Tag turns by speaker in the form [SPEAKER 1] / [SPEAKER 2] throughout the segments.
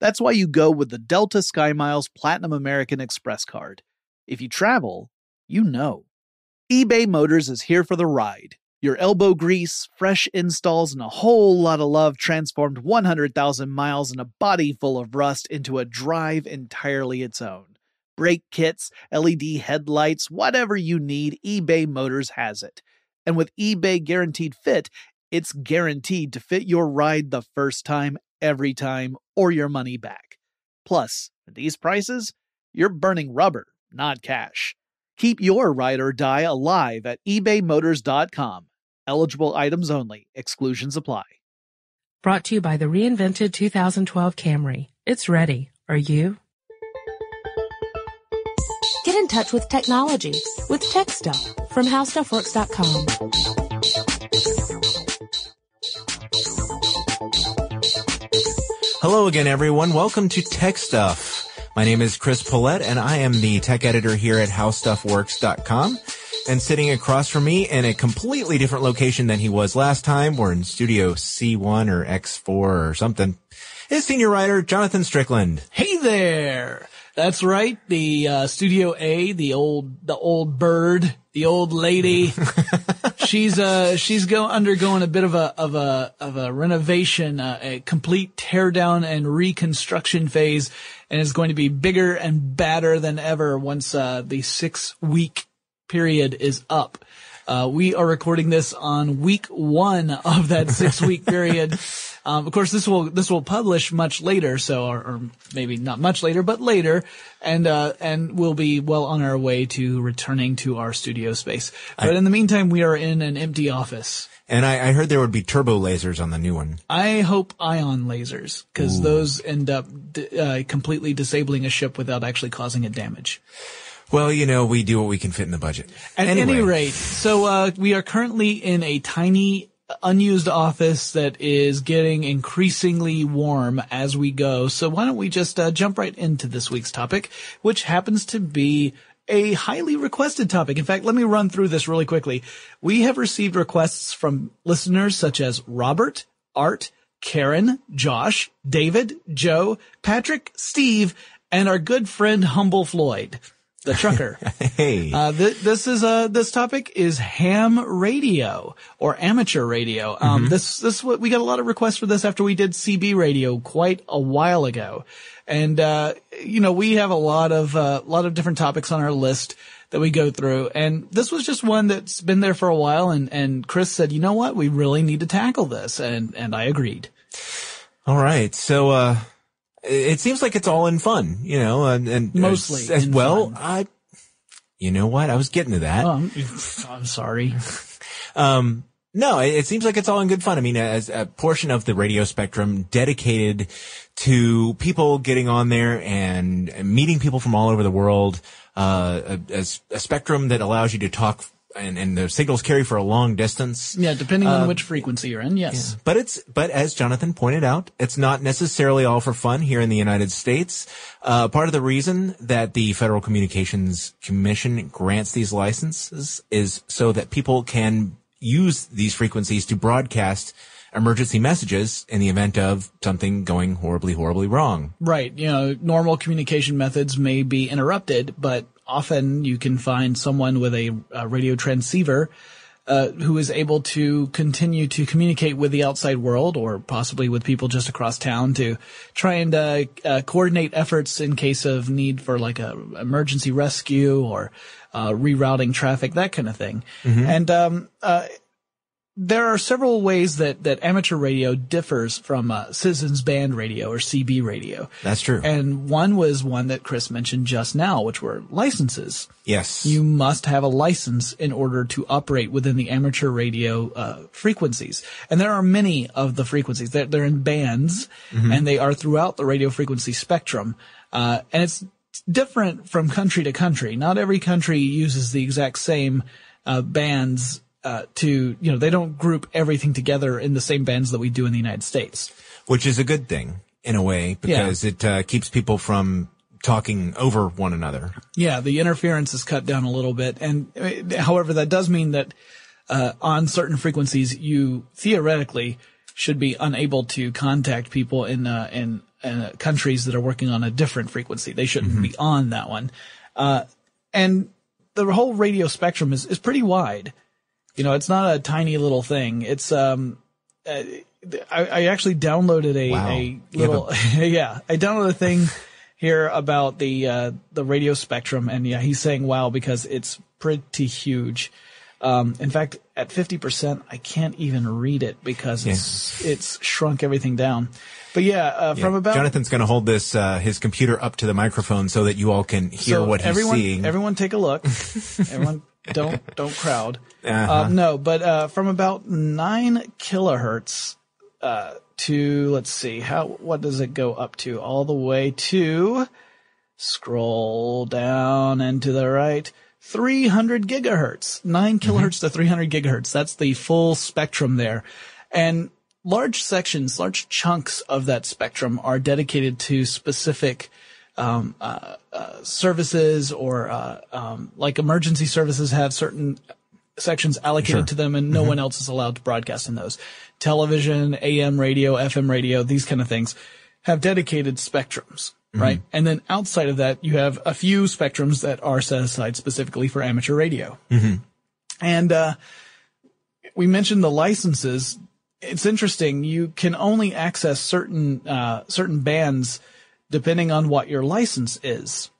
[SPEAKER 1] That's why you go with the Delta SkyMiles Platinum American Express card. If you travel, you know. eBay Motors is here for the ride. Your elbow grease, fresh installs, and a whole lot of love transformed 100,000 miles and a body full of rust into a drive entirely its own. Brake kits, LED headlights, whatever you need, eBay Motors has it. And with eBay Guaranteed Fit, it's guaranteed to fit your ride the first time, every time, or your money back. Plus, at these prices, you're burning rubber, not cash. Keep your ride or die alive at ebaymotors.com. Eligible items only, exclusions apply.
[SPEAKER 2] Brought to you by the reinvented 2012 Camry. It's ready. Are you? Get in touch with technology with Tech Stuff from HowStuffWorks.com.
[SPEAKER 3] Hello again, everyone. Welcome to Tech Stuff. My name is Chris Pollette, and I am the tech editor here at HowStuffWorks.com. And sitting across from me in a completely different location than he was last time, we're in Studio C1 or X4 or something, is senior writer Jonathan Strickland.
[SPEAKER 4] Hey there! That's right. The uh, Studio A, the old the old bird, the old lady. she's uh she's go undergoing a bit of a of a of a renovation, uh, a complete teardown and reconstruction phase, and is going to be bigger and badder than ever once uh, the six week period is up. Uh, we are recording this on week one of that six week period. Um, of course, this will this will publish much later, so or, or maybe not much later, but later, and uh, and we'll be well on our way to returning to our studio space. But in the meantime, we are in an empty office.
[SPEAKER 3] And I, I heard there would be turbo lasers on the new one.
[SPEAKER 4] I hope ion lasers, because those end up d- uh, completely disabling a ship without actually causing it damage.
[SPEAKER 3] Well, you know, we do what we can fit in the budget.
[SPEAKER 4] At
[SPEAKER 3] Anyway.
[SPEAKER 4] any rate, so uh, we are currently in a tiny unused office that is getting increasingly warm as we go. So why don't we just uh, jump right into this week's topic, which happens to be a highly requested topic. In fact, let me run through this really quickly. We have received requests from listeners such as Robert, Art, Karen, Josh, David, Joe, Patrick, Steve, and our good friend Humble Floyd, the trucker.
[SPEAKER 3] Hey.
[SPEAKER 4] Uh, th- this is uh this topic is ham radio or amateur radio. Um, this this what we got a lot of requests for this after we did CB radio quite a while ago, and uh, you know we have a lot of a lot of different topics on our list that we go through, and this was just one that's been there for a while, and and Chris said, you know what, we really need to tackle this, and and I agreed.
[SPEAKER 3] All right. So, uh, it seems like it's all in fun, you know, and, and
[SPEAKER 4] Mostly
[SPEAKER 3] as, as well.
[SPEAKER 4] fun.
[SPEAKER 3] I, you know what? I was getting to that.
[SPEAKER 4] Um, I'm sorry.
[SPEAKER 3] Um, No, it, it seems like it's all in good fun. I mean, as a portion of the radio spectrum dedicated to people getting on there and meeting people from all over the world, uh, a, a spectrum that allows you to talk and, and the signals carry for a long distance.
[SPEAKER 4] Yeah, depending on which frequency you're in, yes.
[SPEAKER 3] But it's, but as Jonathan pointed out, it's not necessarily all for fun here in the United States. Uh, part of the reason that the Federal Communications Commission grants these licenses is so that people can use these frequencies to broadcast emergency messages in the event of something going horribly, horribly wrong.
[SPEAKER 4] Right. You know, normal communication methods may be interrupted, but often you can find someone with a, a radio transceiver uh, who is able to continue to communicate with the outside world or possibly with people just across town to try and uh, uh, coordinate efforts in case of need for like a emergency rescue or uh, rerouting traffic, that kind of thing. And um, uh, there are several ways that, that amateur radio differs from uh, citizens band radio or CB radio.
[SPEAKER 3] That's true.
[SPEAKER 4] And one was one that Chris mentioned just now, which were licenses.
[SPEAKER 3] yes.
[SPEAKER 4] You must have a license in order to operate within the amateur radio uh, frequencies. And there are many of the frequencies. They're, they're in bands, and they are throughout the radio frequency spectrum. Uh, and it's different from country to country. Not every country uses the exact same uh, bands uh, to, you know, they don't group everything together in the same bands that we do in the United States.
[SPEAKER 3] which is a good thing in a way because it uh, keeps people from talking over one another.
[SPEAKER 4] Yeah, the interference is cut down a little bit, and uh, however, that does mean that uh, on certain frequencies, you theoretically should be unable to contact people in uh, in uh, countries that are working on a different frequency. They shouldn't be on that one, uh, and the whole radio spectrum is is pretty wide. You know, it's not a tiny little thing. It's um, uh, I, I actually downloaded a,
[SPEAKER 3] Wow.
[SPEAKER 4] a
[SPEAKER 3] have a-
[SPEAKER 4] little yeah, I downloaded a thing here about the uh, the radio spectrum, and yeah, he's saying wow because it's pretty huge. Um, in fact, at fifty percent, I can't even read it because it's it's shrunk everything down. But yeah, uh, from about
[SPEAKER 3] Jonathan's going to hold this uh, his computer up to the microphone so that you all can hear
[SPEAKER 4] so
[SPEAKER 3] what he's
[SPEAKER 4] everyone,
[SPEAKER 3] seeing.
[SPEAKER 4] Everyone, take a look. everyone, don't don't crowd.
[SPEAKER 3] Uh-huh.
[SPEAKER 4] Uh, no, but uh, from about nine kilohertz uh, to let's see how what does it go up to all the way to scroll down and to the right 300 gigahertz 9
[SPEAKER 3] Mm-hmm.
[SPEAKER 4] kilohertz to 300 gigahertz that's the full spectrum there and large sections large chunks of that spectrum are dedicated to specific um, uh, uh, services or uh, um, like emergency services have certain sections allocated to them and no one else is allowed to broadcast in those. Television, AM radio, FM radio, these kind of things have dedicated spectrums, right? And then outside of that, you have a few spectrums that are set aside specifically for amateur radio. And, uh, we mentioned the licenses. It's interesting. You can only access certain, uh, certain bands depending on what your license is.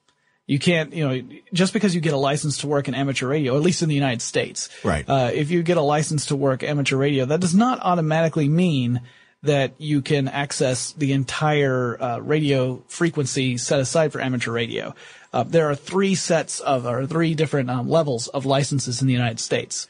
[SPEAKER 4] You can't, you know, just because you get a license to work in amateur radio, at least in the United States.
[SPEAKER 3] Right.
[SPEAKER 4] Uh, if you get a license to work amateur radio, that does not automatically mean that you can access the entire uh, radio frequency set aside for amateur radio. Uh, there are three sets of, or three different um, levels of licenses in the United States.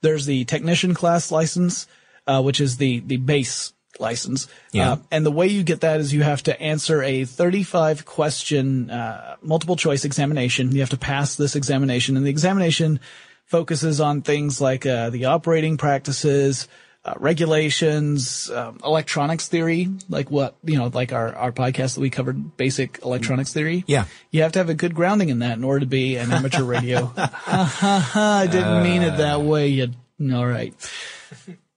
[SPEAKER 4] There's the technician class license, uh, which is the the base license.
[SPEAKER 3] Yeah.
[SPEAKER 4] Uh, and the way you get that is you have to answer a 35 question uh, multiple choice examination. You have to pass this examination, and the examination focuses on things like uh, the operating practices. Uh, regulations, um, electronics theory, like what, you know, like our, our podcast that we covered, basic electronics theory.
[SPEAKER 3] Yeah.
[SPEAKER 4] You have to have a good grounding in that in order to be an amateur radio. ha ha ha, I didn't mean it that way. You, all right.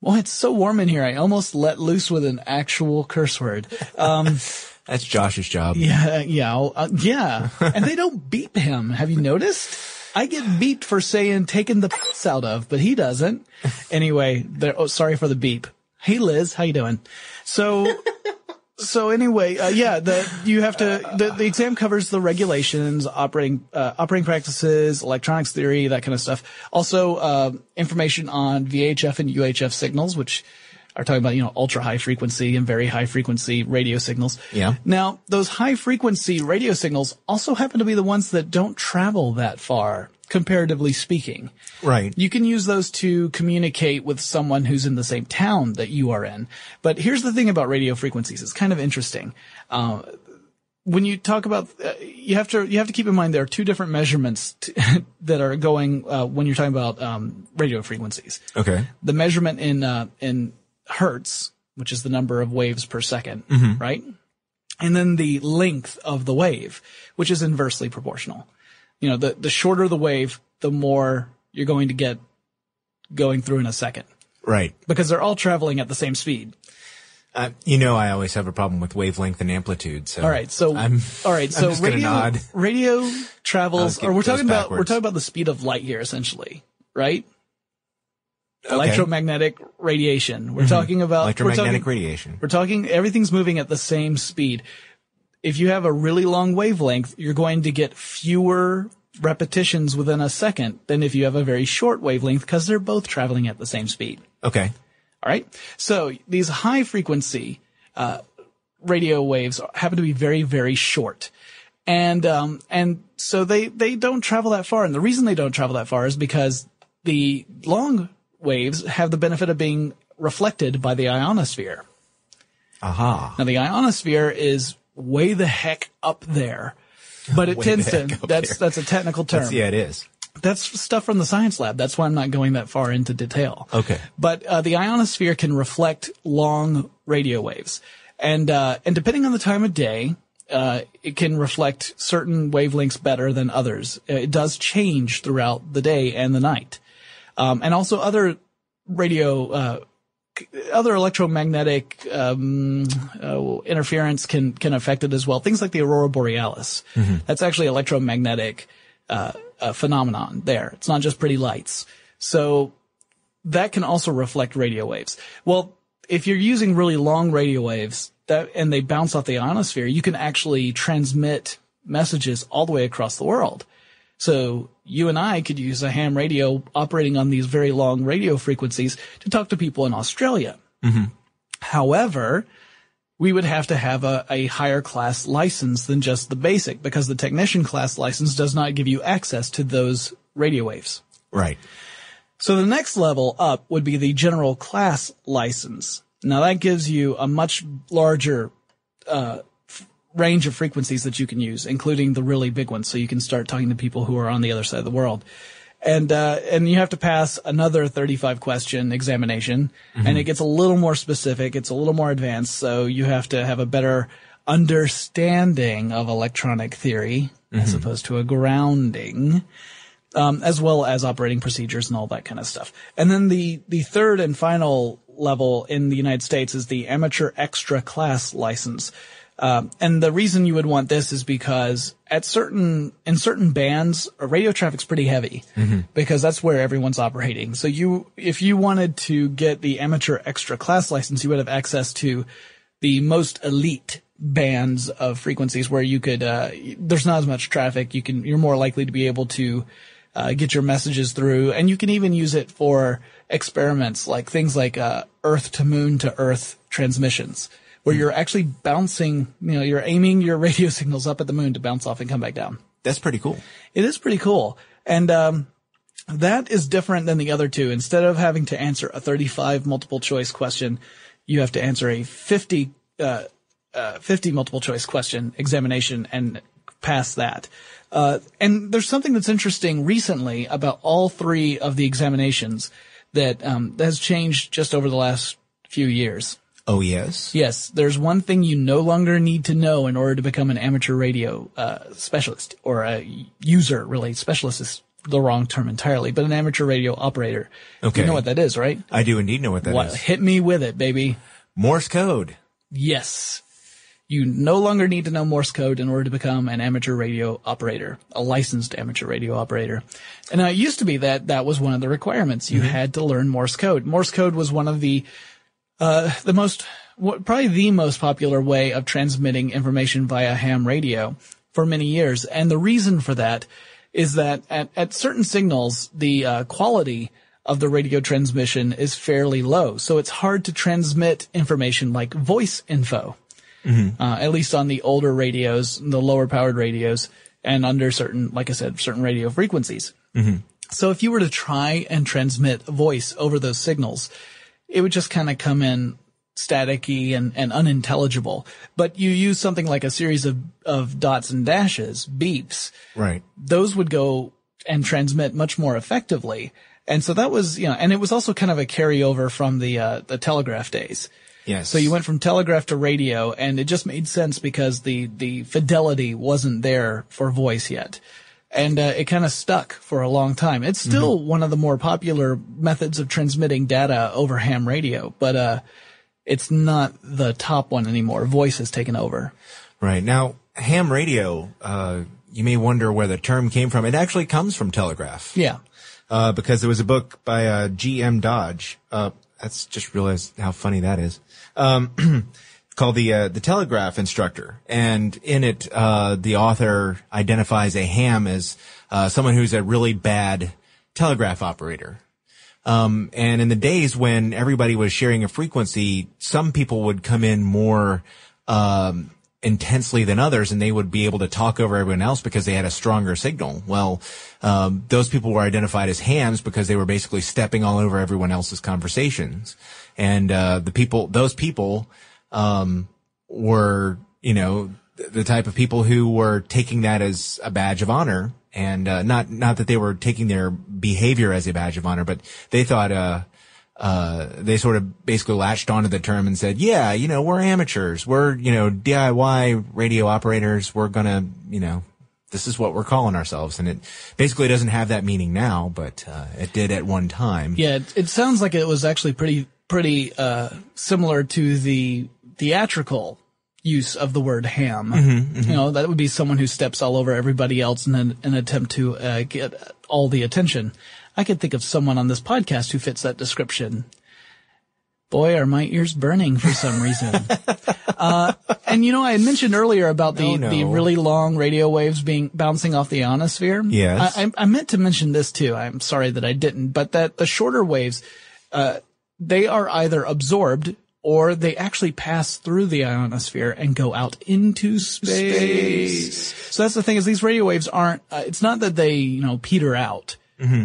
[SPEAKER 4] Well, it's so warm in here. I almost let loose with an actual curse word. Um,
[SPEAKER 3] That's Josh's job.
[SPEAKER 4] yeah, yeah, uh, yeah. And they don't beep him. Have you noticed? I get beeped for saying taking the piss out of, but he doesn't. Anyway, oh, sorry for the beep. Hey Liz, how you doing? So, so anyway, uh, yeah, the, you have to, the, the exam covers the regulations, operating, uh, operating practices, electronics theory, that kind of stuff. Also, uh, information on VHF and UHF signals, which are talking about, you know, ultra high frequency and very high frequency radio signals.
[SPEAKER 3] Yeah.
[SPEAKER 4] Now, those high frequency radio signals also happen to be the ones that don't travel that far comparatively speaking.
[SPEAKER 3] Right.
[SPEAKER 4] You can use those to communicate with someone who's in the same town that you are in. But here's the thing about radio frequencies. It's kind of interesting. Uh, when you talk about, uh, you have to, you have to keep in mind there are two different measurements t- that are going, uh, when you're talking about, um, radio frequencies.
[SPEAKER 3] Okay.
[SPEAKER 4] The measurement in, uh, in hertz, which is the number of waves per 2nd right? And then the length of the wave, which is inversely proportional. You know, the, the shorter the wave, the more you're going to get going through in a second
[SPEAKER 3] Right.
[SPEAKER 4] because they're all traveling at the same speed.
[SPEAKER 3] Uh, you know, I always have a problem with wavelength and amplitude. So
[SPEAKER 4] All right, so
[SPEAKER 3] I'm,
[SPEAKER 4] all right, so
[SPEAKER 3] I'm just gonna
[SPEAKER 4] radio
[SPEAKER 3] nod.
[SPEAKER 4] radio travels, or we're talking about we're talking about the speed of light here, essentially, right?
[SPEAKER 3] Okay.
[SPEAKER 4] Electromagnetic radiation. We're talking about we're
[SPEAKER 3] electromagnetic
[SPEAKER 4] talking,
[SPEAKER 3] radiation.
[SPEAKER 4] We're talking everything's moving at the same speed. If you have a really long wavelength, you're going to get fewer repetitions within a second than if you have a very short wavelength because they're both traveling at the same speed.
[SPEAKER 3] Okay.
[SPEAKER 4] All right. So these high frequency uh, radio waves happen to be very, very short, and um, and so they they don't travel that far. And the reason they don't travel that far is because the long waves have the benefit of being reflected by the ionosphere.
[SPEAKER 3] Aha.
[SPEAKER 4] Now the ionosphere is way the heck up there, but it tends to that's
[SPEAKER 3] there.
[SPEAKER 4] that's a technical term.
[SPEAKER 3] That's, yeah, it is.
[SPEAKER 4] That's stuff from the science lab. That's why I'm not going that far into detail.
[SPEAKER 3] Okay.
[SPEAKER 4] But uh, the ionosphere can reflect long radio waves, and uh, and depending on the time of day, uh, it can reflect certain wavelengths better than others. Uh, It does change throughout the day and the night, um, and also other radio. Other electromagnetic um, uh, interference can can affect it as well. Things like the aurora borealis. That's actually electromagnetic uh, uh, phenomenon. There, it's not just pretty lights. So that can also reflect radio waves. Well, if you're using really long radio waves that and they bounce off the ionosphere, you can actually transmit messages all the way across the world. So you and I could use a ham radio operating on these very long radio frequencies to talk to people in Australia. However, we would have to have a, a higher class license than just the basic because the technician class license does not give you access to those radio waves.
[SPEAKER 3] Right.
[SPEAKER 4] So the next level up would be the general class license. Now that gives you a much larger uh, range of frequencies that you can use, including the really big ones. So you can start talking to people who are on the other side of the world. And, uh, and you have to pass another 35 question examination and it gets a little more specific. It's a little more advanced. So you have to have a better understanding of electronic theory as opposed to a grounding um, as well as operating procedures and all that kind of stuff. And then the the third and final level in the United States is the amateur extra class license. Um, and the reason you would want this is because at certain in certain bands, radio traffic's pretty heavy because that's where everyone's operating. So you, if you wanted to get the amateur extra class license, you would have access to the most elite bands of frequencies where you could. Uh, there's not as much traffic. You can. You're more likely to be able to uh, get your messages through, and you can even use it for experiments like things like uh, Earth to Moon to Earth transmissions, where you're actually bouncing. You know, you're aiming your radio signals up at the moon to bounce off and come back down.
[SPEAKER 3] That's pretty cool.
[SPEAKER 4] It is pretty cool, and um, that is different than the other two. Instead of having to answer a 35 multiple choice question, you have to answer a 50 uh, uh, 50 multiple choice question examination and pass that. Uh, and there's something that's interesting recently about all three of the examinations that, um, that has changed just over the last few years.
[SPEAKER 3] Oh, yes.
[SPEAKER 4] Yes, there's one thing you no longer need to know in order to become an amateur radio uh, specialist or a user. Really, specialist is the wrong term entirely, but an amateur radio operator.
[SPEAKER 3] Okay.
[SPEAKER 4] You know what that is, right?
[SPEAKER 3] I do indeed know what that is.
[SPEAKER 4] What? Hit me with it, baby.
[SPEAKER 3] Morse code.
[SPEAKER 4] Yes. You no longer need to know Morse code in order to become an amateur radio operator, a licensed amateur radio operator. And uh, it used to be that that was one of the requirements. You had to learn Morse code. Morse code was one of the uh, the most, what, probably the most popular way of transmitting information via ham radio for many years. And the reason for that is that at, at certain signals, the uh, quality of the radio transmission is fairly low. So it's hard to transmit information like voice info, uh, at least on the older radios, the lower powered radios, and under certain, like I said, certain radio frequencies. So if you were to try and transmit voice over those signals, it would just kind of come in staticky and, and unintelligible. But you use something like a series of, of dots and dashes, beeps,
[SPEAKER 3] Right.
[SPEAKER 4] those would go and transmit much more effectively. And so that was, you know, and it was also kind of a carryover from the, uh, the telegraph days.
[SPEAKER 3] Yes.
[SPEAKER 4] So you went from telegraph to radio and it just made sense because the, the fidelity wasn't there for voice yet. And, uh, it kind of stuck for a long time. It's still one of the more popular methods of transmitting data over ham radio, but, uh, it's not the top one anymore. Voice has taken over.
[SPEAKER 3] Right. Now, ham radio, uh, you may wonder where the term came from. It actually comes from telegraph.
[SPEAKER 4] Yeah.
[SPEAKER 3] Uh, because there was a book by, uh, G.M. Dodge. Uh, that's just realized how funny that is. Um, called the, uh, the telegraph instructor. And in it, uh, the author identifies a ham as, uh, someone who's a really bad telegraph operator. Um, and in the days when everybody was sharing a frequency, some people would come in more, um, intensely than others and they would be able to talk over everyone else because they had a stronger signal. Well, um, those people were identified as hams because they were basically stepping all over everyone else's conversations. And, uh, the people, those people, um, were, you know, the type of people who were taking that as a badge of honor and, uh, not, not that they were taking their behavior as a badge of honor, but they thought, uh, uh, they sort of basically latched onto the term and said, yeah, you know, we're amateurs. We're, you know, DIY radio operators. We're gonna, you know, this is what we're calling ourselves. And it basically doesn't have that meaning now, but, uh, it did at one time.
[SPEAKER 4] Yeah, it, it sounds like it was actually pretty pretty uh, similar to the theatrical use of the word ham. You know, that would be someone who steps all over everybody else in an, an attempt to uh, get all the attention. I could think of someone on this podcast who fits that description. Boy, are my ears burning for some reason. uh, and you know, I mentioned earlier about the,
[SPEAKER 3] no.
[SPEAKER 4] the really long radio waves being bouncing off the ionosphere.
[SPEAKER 3] Yes.
[SPEAKER 4] I, I, I meant to mention this too. I'm sorry that I didn't, but that the shorter waves, uh, they are either absorbed or they actually pass through the ionosphere and go out into space. So that's the thing is these radio waves aren't, uh, it's not that they, you know, peter out.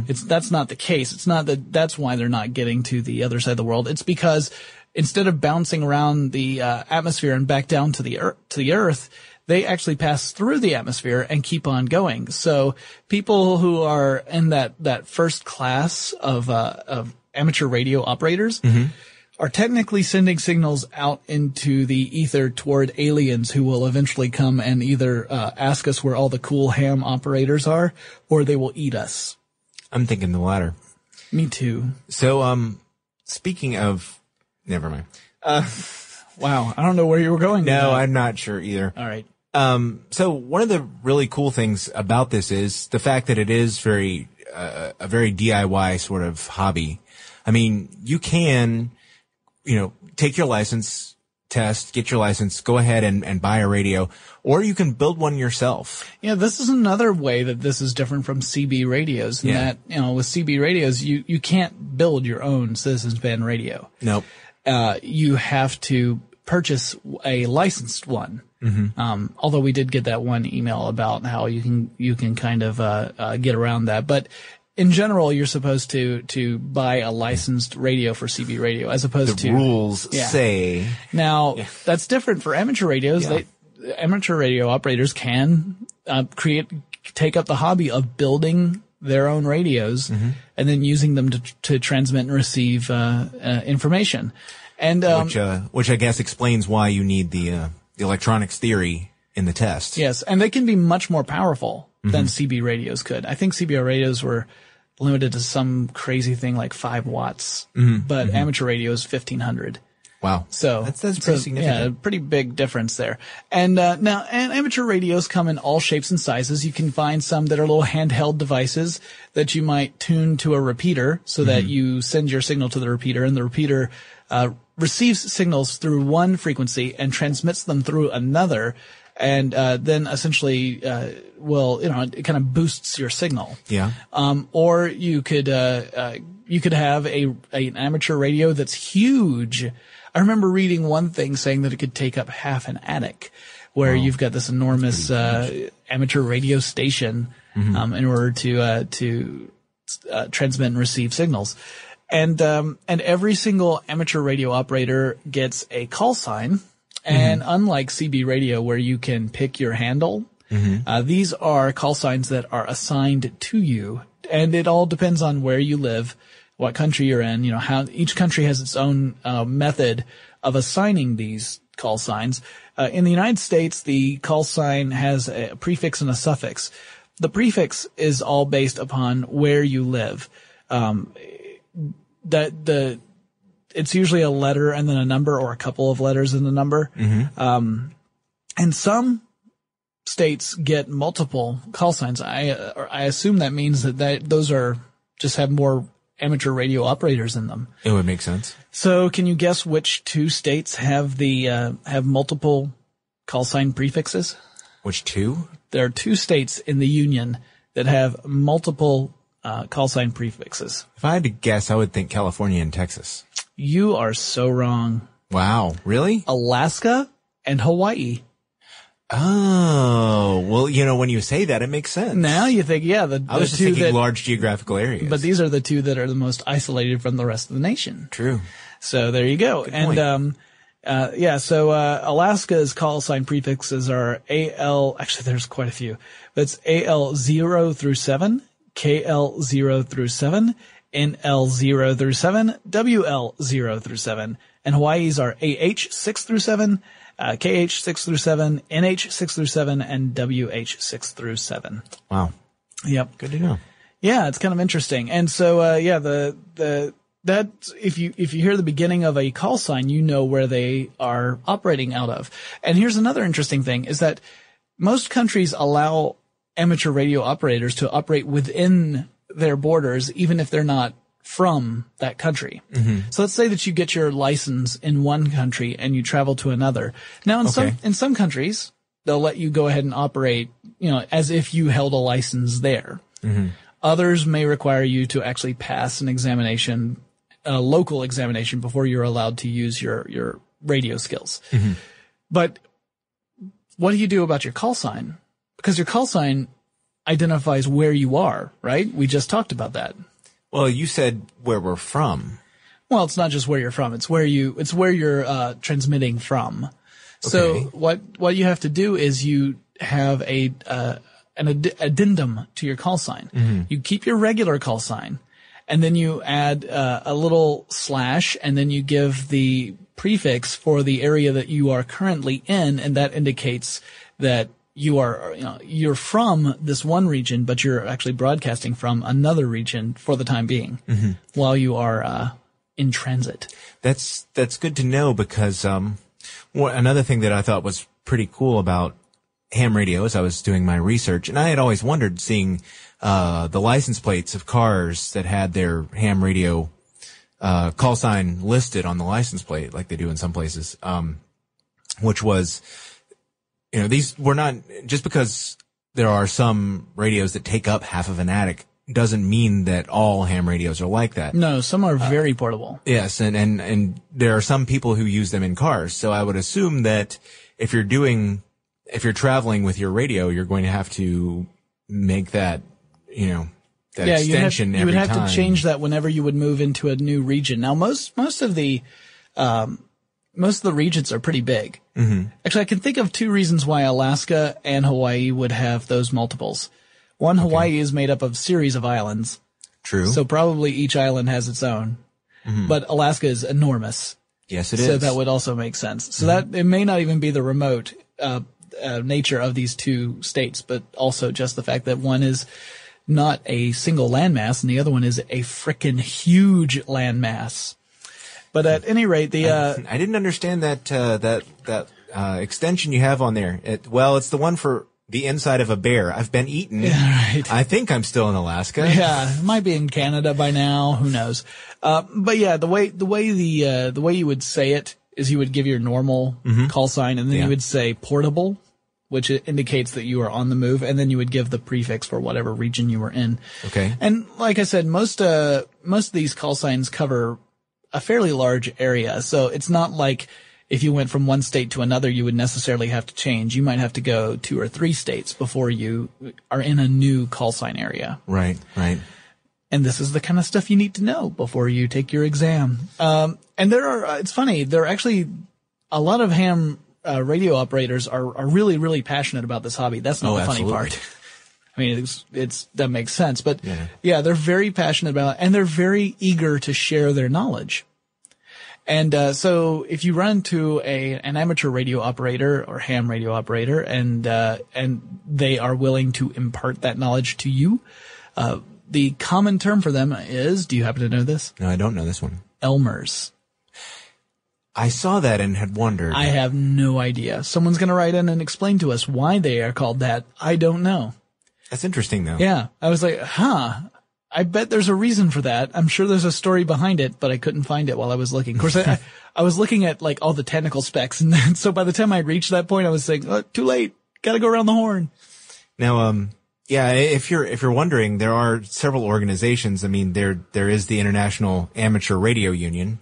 [SPEAKER 4] It's, that's not the case. It's not that that's why they're not getting to the other side of the world. It's because instead of bouncing around the uh, atmosphere and back down to the earth, to the earth, they actually pass through the atmosphere and keep on going. So people who are in that, that first class of, uh, of amateur radio operators are technically sending signals out into the ether toward aliens who will eventually come and either, uh, ask us where all the cool ham operators are or they will eat us.
[SPEAKER 3] I'm thinking the latter.
[SPEAKER 4] Me too.
[SPEAKER 3] So, um, speaking of, never mind.
[SPEAKER 4] Wow. I don't know where you were going.
[SPEAKER 3] No. I'm not sure either.
[SPEAKER 4] All right.
[SPEAKER 3] Um, so one of the really cool things about this is the fact that it is very, uh, a very DIY sort of hobby. I mean, you can, you know, take your license, test, get your license, go ahead and, and buy a radio, or you can build one yourself.
[SPEAKER 4] Yeah, this is another way that this is different from CB radios in
[SPEAKER 3] Yeah.
[SPEAKER 4] that, you know, with CB radios, you, you can't build your own citizens band radio.
[SPEAKER 3] Nope.
[SPEAKER 4] Uh, you have to purchase a licensed one. Um, although we did get that one email about how you can, you can kind of, uh, uh, get around that. But in general, you're supposed to, to buy a licensed radio for CB radio as opposed
[SPEAKER 3] The
[SPEAKER 4] to
[SPEAKER 3] rules
[SPEAKER 4] Yeah.
[SPEAKER 3] say,
[SPEAKER 4] Now, that's different for amateur radios.
[SPEAKER 3] Yeah.
[SPEAKER 4] They, amateur radio operators can uh, create, take up the hobby of building their own radios
[SPEAKER 3] Mm-hmm.
[SPEAKER 4] and then using them to, to transmit and receive uh, uh, information. And um,
[SPEAKER 3] which, uh, which I guess explains why you need the, uh, the electronics theory in the test.
[SPEAKER 4] yes, and they can be much more powerful
[SPEAKER 3] Mm-hmm.
[SPEAKER 4] than CB radios could. I think CB radios were limited to some crazy thing like five watts,
[SPEAKER 3] Mm-hmm.
[SPEAKER 4] but amateur radio is fifteen hundred.
[SPEAKER 3] Wow.
[SPEAKER 4] So
[SPEAKER 3] that's, that's pretty
[SPEAKER 4] a-
[SPEAKER 3] significant.
[SPEAKER 4] Yeah, a pretty big difference there. And uh, now, and amateur radios come in all shapes and sizes. You can find some that are little handheld devices that you might tune to a repeater, so that
[SPEAKER 3] Mm-hmm.
[SPEAKER 4] you send your signal to the repeater, and the repeater uh, receives signals through one frequency and transmits them through another. And uh, then essentially, uh, will you know, it kind of boosts your signal.
[SPEAKER 3] Yeah.
[SPEAKER 4] Um, or you could, uh, uh, you could have a, a, an amateur radio that's huge. I remember reading one thing saying that it could take up half an attic where you've got this enormous, uh, amateur radio station um, in order to uh, to uh, transmit and receive signals. And um, and every single amateur radio operator gets a call sign. And unlike CB radio, where you can pick your handle, uh, these are call signs that are assigned to you, and it all depends on where you live, what country you're in. You know how each country has its own uh, method of assigning these call signs. Uh, in the United States, the call sign has a prefix and a suffix. The prefix is all based upon where you live. Um, that the it's usually a letter and then a number or a couple of letters and a number. Um, and some states get multiple call signs. I uh, I assume that means that, that those are just have more amateur radio operators in them.
[SPEAKER 3] It would make sense.
[SPEAKER 4] So, can you guess which two states have the uh, have multiple call sign prefixes?
[SPEAKER 3] Which two?
[SPEAKER 4] There are two states in the union that have multiple uh, call sign prefixes.
[SPEAKER 3] If I had to guess, I would think California and Texas.
[SPEAKER 4] You are so wrong.
[SPEAKER 3] Wow, really?
[SPEAKER 4] Alaska and Hawaii.
[SPEAKER 3] Oh, well, you know, when you say that, it makes sense.
[SPEAKER 4] Now you think, yeah, the,
[SPEAKER 3] I was
[SPEAKER 4] the
[SPEAKER 3] just
[SPEAKER 4] two
[SPEAKER 3] thinking
[SPEAKER 4] that,
[SPEAKER 3] large geographical areas.
[SPEAKER 4] but these are the two that are the most isolated from the rest of the nation.
[SPEAKER 3] true.
[SPEAKER 4] So there you go. and
[SPEAKER 3] point.
[SPEAKER 4] um, uh, yeah, so uh, Alaska's call sign prefixes are AL. Actually, there's quite a few. But it's AL zero through seven, KL zero through seven, NL zero through seven, WL zero through seven, and Hawaii's are AH six through seven. Uh, KH six through seven, NH six through seven, and WH six through seven.
[SPEAKER 3] Wow.
[SPEAKER 4] Yep.
[SPEAKER 3] Good to know.
[SPEAKER 4] Yeah, it's kind of interesting. And so, uh, yeah, the, the, that, if you, if you hear the beginning of a call sign, you know where they are operating out of. And here's another interesting thing is that most countries allow amateur radio operators to operate within their borders, even if they're not from that country. Mm-hmm. So let's say that you get your license in one country and you travel to another. Now in some, in some countries, they'll let you go ahead and operate, you know, as if you held a license there. Mm-hmm. Others may require you to actually pass an examination, a local examination before you're allowed to use your, your radio skills. Mm-hmm. But what do you do about your call sign? Because your call sign identifies where you are, right? We just talked about that.
[SPEAKER 3] Well, you said where we're from.
[SPEAKER 4] Well, it's not just where you're from. It's where you, it's where you're, uh, transmitting from. So what, what you have to do is you have a, uh, an add- addendum to your call sign. You keep your regular call sign and then you add, uh, a little slash and then you give the prefix for the area that you are currently in. And that indicates that you are, you know, you're from this one region, but you're actually broadcasting from another region for the time being while you are, uh, in transit.
[SPEAKER 3] That's that's good to know because um, one, another thing that I thought was pretty cool about ham radio as I was doing my research, and I had always wondered seeing uh, the license plates of cars that had their ham radio uh, call sign listed on the license plate, like they do in some places, um, which was, you know, these were not just because there are some radios that take up half of an attic doesn't mean that all ham radios are like that.
[SPEAKER 4] No, some are very portable.
[SPEAKER 3] Yes, and, and, and there are some people who use them in cars. So I would assume that if you're doing, if you're traveling with your radio, you're going to have to make that, you know, that
[SPEAKER 4] yeah, you have,
[SPEAKER 3] extension
[SPEAKER 4] you would have
[SPEAKER 3] time.
[SPEAKER 4] to change that whenever you would move into a new region. Now, most most of the um, most of the regions are pretty big. Mm-hmm. Actually, I can think of two reasons why Alaska and Hawaii would have those multiples. One, Hawaii is made up of series of islands,
[SPEAKER 3] True.
[SPEAKER 4] so probably each island has its own. But Alaska is enormous,
[SPEAKER 3] yes, Mm-hmm. it is.
[SPEAKER 4] so that would also make sense. So that it may not even be the remote uh, uh, nature of these two states, but also just the fact that one is not a single landmass and the other one is a frickin' huge landmass. But at any rate, the uh,
[SPEAKER 3] I didn't understand that, uh, that, that, uh, extension you have on there. It, well, it's the one for the inside of a bear. I've been eaten.
[SPEAKER 4] right.
[SPEAKER 3] I think I'm still in Alaska.
[SPEAKER 4] yeah, might be in Canada by now. Who knows? Uh, but yeah, the way the way the uh, the way you would say it is you would give your normal call sign, and then
[SPEAKER 3] Yeah.
[SPEAKER 4] you would say portable, which indicates that you are on the move, and then you would give the prefix for whatever region you were in.
[SPEAKER 3] Okay.
[SPEAKER 4] And like I said, most uh most of these call signs cover a fairly large area, so it's not like if you went from one state to another, you would necessarily have to change. You might have to go two or three states before you are in a new call sign area.
[SPEAKER 3] Right, right.
[SPEAKER 4] And this is the kind of stuff you need to know before you take your exam. Um, and there are, uh, it's funny, there are actually a lot of ham uh, radio operators are, are really, really passionate about this hobby. That's not
[SPEAKER 3] Oh,
[SPEAKER 4] the funny
[SPEAKER 3] absolutely.
[SPEAKER 4] part. I mean, it's, it's, that makes sense, but
[SPEAKER 3] Yeah.
[SPEAKER 4] yeah, they're very passionate about it and they're very eager to share their knowledge. And, uh, so if you run into a, an amateur radio operator or ham radio operator and, uh, and they are willing to impart that knowledge to you, uh, the common term for them is, do you happen to know this?
[SPEAKER 3] No, I don't know this one.
[SPEAKER 4] Elmers.
[SPEAKER 3] I saw that and had wondered.
[SPEAKER 4] I have no idea. Someone's going to write in and explain to us why they are called that. I don't know.
[SPEAKER 3] That's interesting though.
[SPEAKER 4] Yeah. I was like, huh. I bet there's a reason for that. I'm sure there's a story behind it, but I couldn't find it while I was looking. Of course, I, I, I was looking at like all the technical specs. And then, so by the time I reached that point, I was saying, oh, too late. Got to go around the horn.
[SPEAKER 3] Now, um, yeah, if you're if you're wondering, there are several organizations. I mean, there there is the International Amateur Radio Union,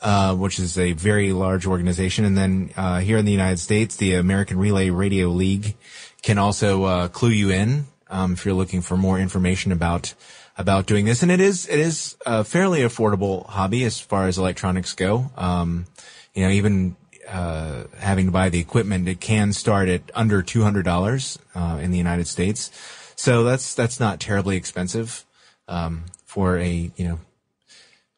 [SPEAKER 3] uh, which is a very large organization, and then uh, here in the United States, the American Relay Radio League can also uh, clue you in um, if you're looking for more information about about doing this. And it is it is a fairly affordable hobby as far as electronics go. Um, you know, even uh, having to buy the equipment, it can start at under two hundred dollars uh, in the United States. So that's that's not terribly expensive um, for a you know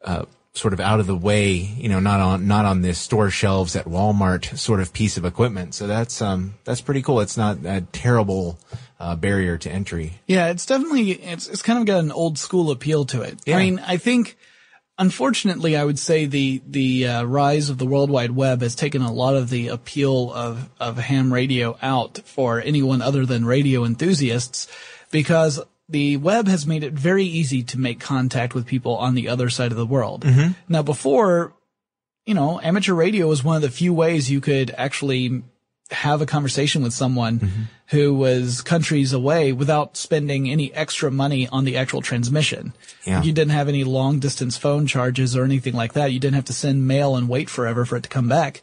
[SPEAKER 3] uh, sort of out of the way, you know, not on not on the store shelves at Walmart sort of piece of equipment. So that's um that's pretty cool. It's not a terrible uh, barrier to entry.
[SPEAKER 4] Yeah, it's definitely it's it's kind of got an old school appeal to it.
[SPEAKER 3] Yeah.
[SPEAKER 4] I mean, I think unfortunately, I would say the the uh, rise of the World Wide Web has taken a lot of the appeal of of ham radio out for anyone other than radio enthusiasts, because the web has made it very easy to make contact with people on the other side of the world. Now, before you know, amateur radio was one of the few ways you could actually have a conversation with someone who was countries away without spending any extra money on the actual transmission.
[SPEAKER 3] Yeah.
[SPEAKER 4] You didn't have any long distance phone charges or anything like that. You didn't have to send mail and wait forever for it to come back.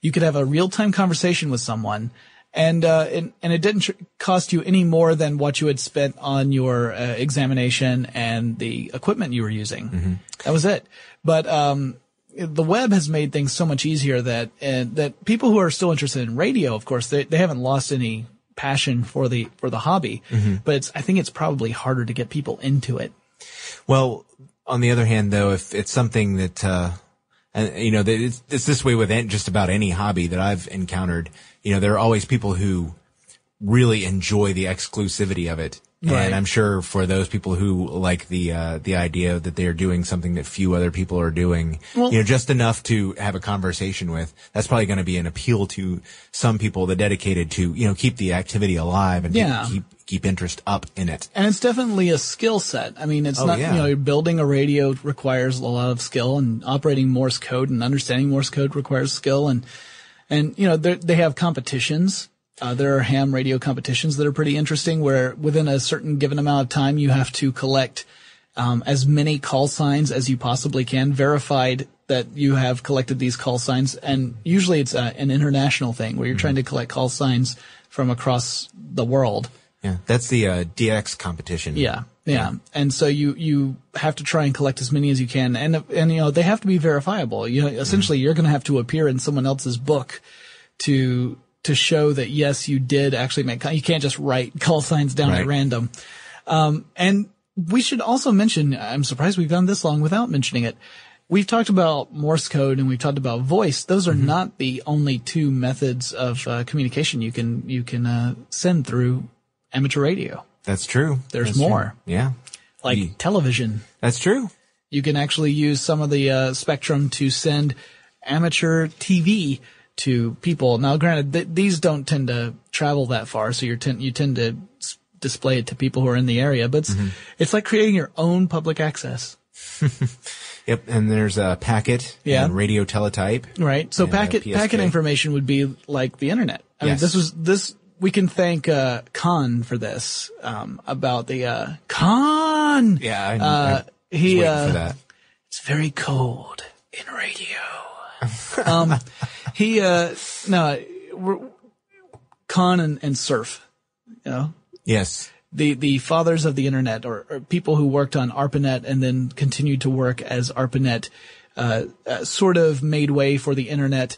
[SPEAKER 4] You could have a real time conversation with someone. And, uh, and, and it didn't tr- cost you any more than what you had spent on your uh, examination and the equipment you were using. That was it. But, um, the web has made things so much easier that and that people who are still interested in radio, of course, they, they haven't lost any passion for the for the hobby. But it's I think it's probably harder to get people into it.
[SPEAKER 3] Well, on the other hand, though, if it's something that, uh, and you know, it's, it's this way with just about any hobby that I've encountered. You know, there are always people who really enjoy the exclusivity of it.
[SPEAKER 4] Right.
[SPEAKER 3] And I'm sure for those people who like the uh, the idea that they are doing something that few other people are doing,
[SPEAKER 4] Well-
[SPEAKER 3] you know, just enough to have a conversation with, that's probably going to be an appeal to some people that dedicated to you know keep the activity alive and
[SPEAKER 4] Yeah.
[SPEAKER 3] keep keep interest up in it.
[SPEAKER 4] And it's definitely a skill set. I mean, it's
[SPEAKER 3] Oh,
[SPEAKER 4] not,
[SPEAKER 3] yeah.
[SPEAKER 4] you know, building a radio requires a lot of skill and operating Morse code and understanding Morse code requires skill. And, and, you know, they have competitions. Uh, there are ham radio competitions that are pretty interesting where within a certain given amount of time, you have to collect, um, as many call signs as you possibly can, verified that you have collected these call signs. And usually it's uh, an international thing where you're trying to collect call signs from across the world.
[SPEAKER 3] Yeah, that's the uh, DX competition.
[SPEAKER 4] Yeah, yeah. And so you, you have to try and collect as many as you can. And, and, you know, they have to be verifiable. You know, essentially you're going to have to appear in someone else's book to, to show that yes, you did actually make, you can't just write call signs down at random. Um, and we should also mention, I'm surprised we've gone this long without mentioning it. We've talked about Morse code and we've talked about voice. Those are not the only two methods of uh, communication you can, you can, uh, send through amateur radio
[SPEAKER 3] That's true.
[SPEAKER 4] There's
[SPEAKER 3] That's true.
[SPEAKER 4] more.
[SPEAKER 3] Yeah,
[SPEAKER 4] like
[SPEAKER 3] Ye-
[SPEAKER 4] television.
[SPEAKER 3] that's true.
[SPEAKER 4] You can actually use some of the uh, spectrum to send amateur TV to people. Now, granted, th- these don't tend to travel that far, so you tend you tend to s- display it to people who are in the area. But it's,
[SPEAKER 3] Mm-hmm.
[SPEAKER 4] it's like creating your own public access,
[SPEAKER 3] Yep, and there's a packet
[SPEAKER 4] Yeah.
[SPEAKER 3] and radio teletype.
[SPEAKER 4] right? So packet packet information would be like the internet. I mean, this was this. We can thank uh, Kahn for this um, about the uh, Kahn.
[SPEAKER 3] Yeah, I,
[SPEAKER 4] Uh,
[SPEAKER 3] I
[SPEAKER 4] he uh,
[SPEAKER 3] for that.
[SPEAKER 4] It's very cold in radio. um, he, uh, no, we're, Kahn and, and Cerf, you know,
[SPEAKER 3] Yes.
[SPEAKER 4] the the fathers of the internet or, or people who worked on ARPANET and then continued to work as ARPANET uh, uh, sort of made way for the internet.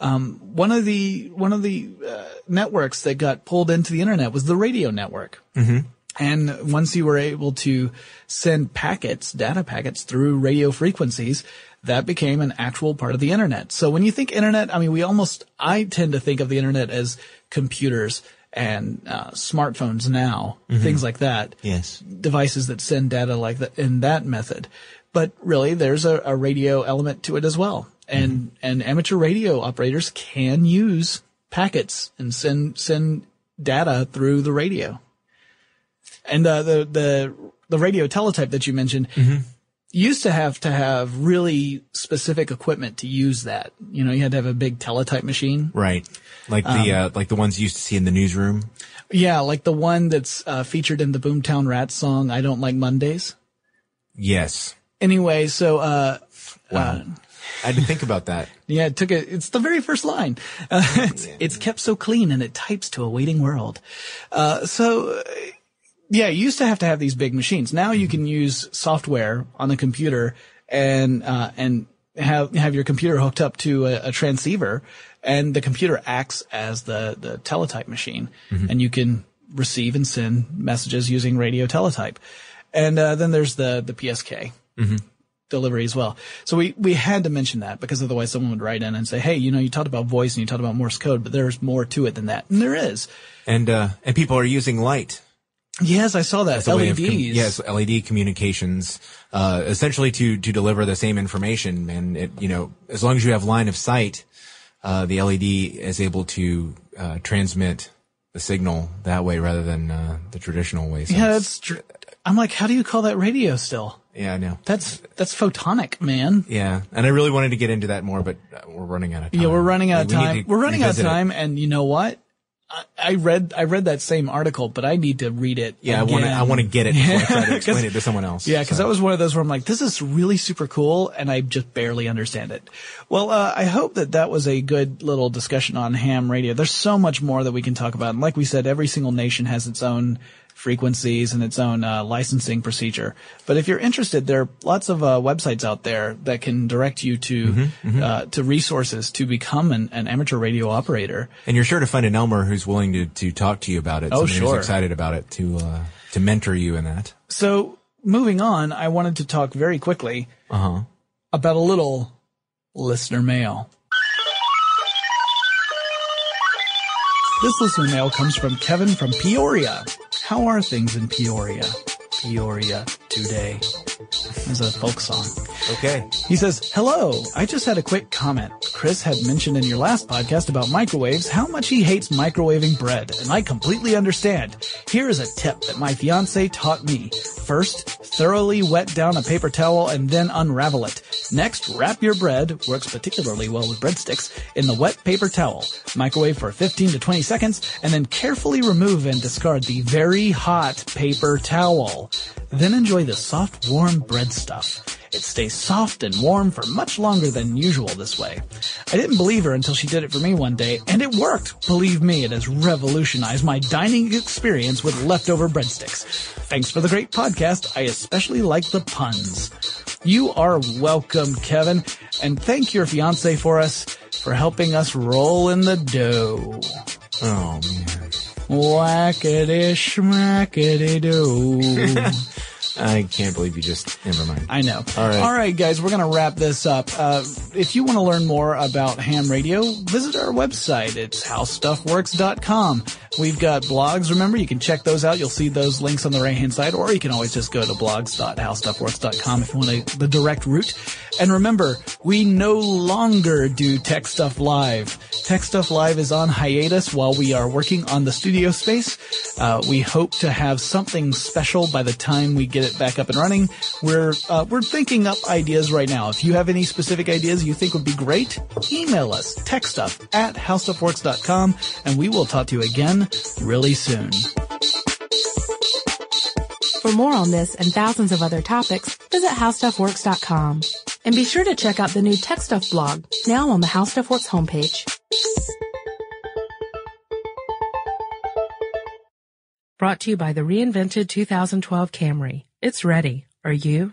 [SPEAKER 4] Um, one of the one of the uh, networks that got pulled into the internet was the radio network. Mm-hmm. And once you were able to send packets, data packets through radio frequencies, that became an actual part of the internet. So when you think internet, I mean, we almost, I tend to think of the internet as computers and uh, smartphones now, things like that
[SPEAKER 3] Yes.
[SPEAKER 4] devices that send data like that in that method. But really, there's a, a radio element to it as well. And, and amateur radio operators can use packets and send, send data through the radio. And, uh, the, the, the radio teletype that you mentioned used to have to have really specific equipment to use that. You know, you had to have a big teletype machine.
[SPEAKER 3] Right. Like the uh, like the ones you used to see in the newsroom.
[SPEAKER 4] Yeah, like the one that's uh, featured in the Boomtown Rats song, I Don't Like Mondays.
[SPEAKER 3] Yes.
[SPEAKER 4] Anyway, so, uh,
[SPEAKER 3] Wow. I had to think about that.
[SPEAKER 4] Yeah, it took it. It's the very first line. Uh, it's, it's kept so clean and it types to a waiting world. Uh, so, uh, yeah, you used to have to have these big machines. Now you can use software on the computer and, uh, and have, have your computer hooked up to a, a transceiver and the computer acts as the, the teletype machine and you can receive and send messages using radio teletype. And, uh, then there's the, the PSK delivery as well. So we, we had to mention that because otherwise someone would write in and say, Hey, you know, you talked about voice and you talked about Morse code, but there's more to it than that. And there is.
[SPEAKER 3] And uh, and people are using light.
[SPEAKER 4] Yes, I saw that.
[SPEAKER 3] as a way of
[SPEAKER 4] LEDs.
[SPEAKER 3] com- yes, LED communications, uh, essentially to to deliver the same information. And it, you know, as long as you have line of sight, uh, the LED is able to uh, transmit the signal that way rather than uh, the traditional way. So
[SPEAKER 4] Yeah, that's true. I'm like, how do you call that radio still?
[SPEAKER 3] yeah, I know.
[SPEAKER 4] That's, that's photonic, man.
[SPEAKER 3] Yeah, and I really wanted to get into that more, but uh, we're running out of time.
[SPEAKER 4] Yeah, we're running out of
[SPEAKER 3] We
[SPEAKER 4] time.
[SPEAKER 3] to
[SPEAKER 4] We're running out of
[SPEAKER 3] revisit it.
[SPEAKER 4] time. And you know what? I, I read, I read that same article, but I need to read it.
[SPEAKER 3] Yeah, I want to. I want to get it before I try to explain it to someone else.
[SPEAKER 4] Yeah, because
[SPEAKER 3] So-
[SPEAKER 4] that was one of those where I'm like, this is really super cool, and I just barely understand it. Well, uh, I hope that that was a good little discussion on ham radio. There's so much more that we can talk about, and like we said, every single nation has its own frequencies and its own uh, licensing procedure. But if you're interested, there are lots of uh, websites out there that can direct you to
[SPEAKER 3] Mm-hmm,
[SPEAKER 4] Uh, to resources to become an, an amateur radio operator.
[SPEAKER 3] And you're sure to find an Elmer who's willing to, to talk to you about it.
[SPEAKER 4] Oh, sure.
[SPEAKER 3] Who's excited about it to uh, to mentor you in that.
[SPEAKER 4] So moving on, I wanted to talk very quickly
[SPEAKER 3] Uh huh.
[SPEAKER 4] about a little listener mail. This listener mail comes from Kevin from Peoria. How are things in Peoria? Peoria today. There's a folk song.
[SPEAKER 3] Okay.
[SPEAKER 4] He says, Hello, I just had a quick comment. Chris had mentioned in your last podcast about microwaves how much he hates microwaving bread, and I completely understand. Here is a tip that my fiance taught me. First, thoroughly wet down a paper towel and then unravel it. Next, wrap your bread, works particularly well with breadsticks, in the wet paper towel. Microwave for 15 to 20 seconds, and then carefully remove and discard the very hot paper towel. Then enjoy the soft, warm bread stuff. It stays soft and warm for much longer than usual this way. I didn't believe her until she did it for me one day, and it worked. Believe me, it has revolutionized my dining experience with leftover breadsticks. Thanks for the great podcast. I especially like the puns. You are welcome, Kevin, and thank your fiance for us for helping us roll in the dough.
[SPEAKER 3] Oh man.
[SPEAKER 4] Whackity schmackity doo.
[SPEAKER 3] I can't believe you just. Never mind.
[SPEAKER 4] I know.
[SPEAKER 3] All right.
[SPEAKER 4] All right, guys, we're going to wrap this up. Uh, if you want to learn more about ham radio, visit our website. It's howstuffworks.com. We've got blogs. Remember, you can check those out. You'll see those links on the right hand side, or you can always just go to blogs.howstuffworks.com if you want a, the direct route. And remember, we no longer do Tech Stuff Live. Tech Stuff Live is on hiatus while we are working on the studio space. Uh, we hope to have something special by the time we get it back up and running. We're uh, we're thinking up ideas right now. If you have any specific ideas you think would be great, email us techstuff at howstuffworks.com, and we will talk to you again really soon.
[SPEAKER 2] For more on this and thousands of other topics, visit howstuffworks.com. And be sure to check out the new Tech Stuff blog, now on the How Stuff Works homepage. Brought to you by the reinvented 2012 Camry. It's ready. Are you?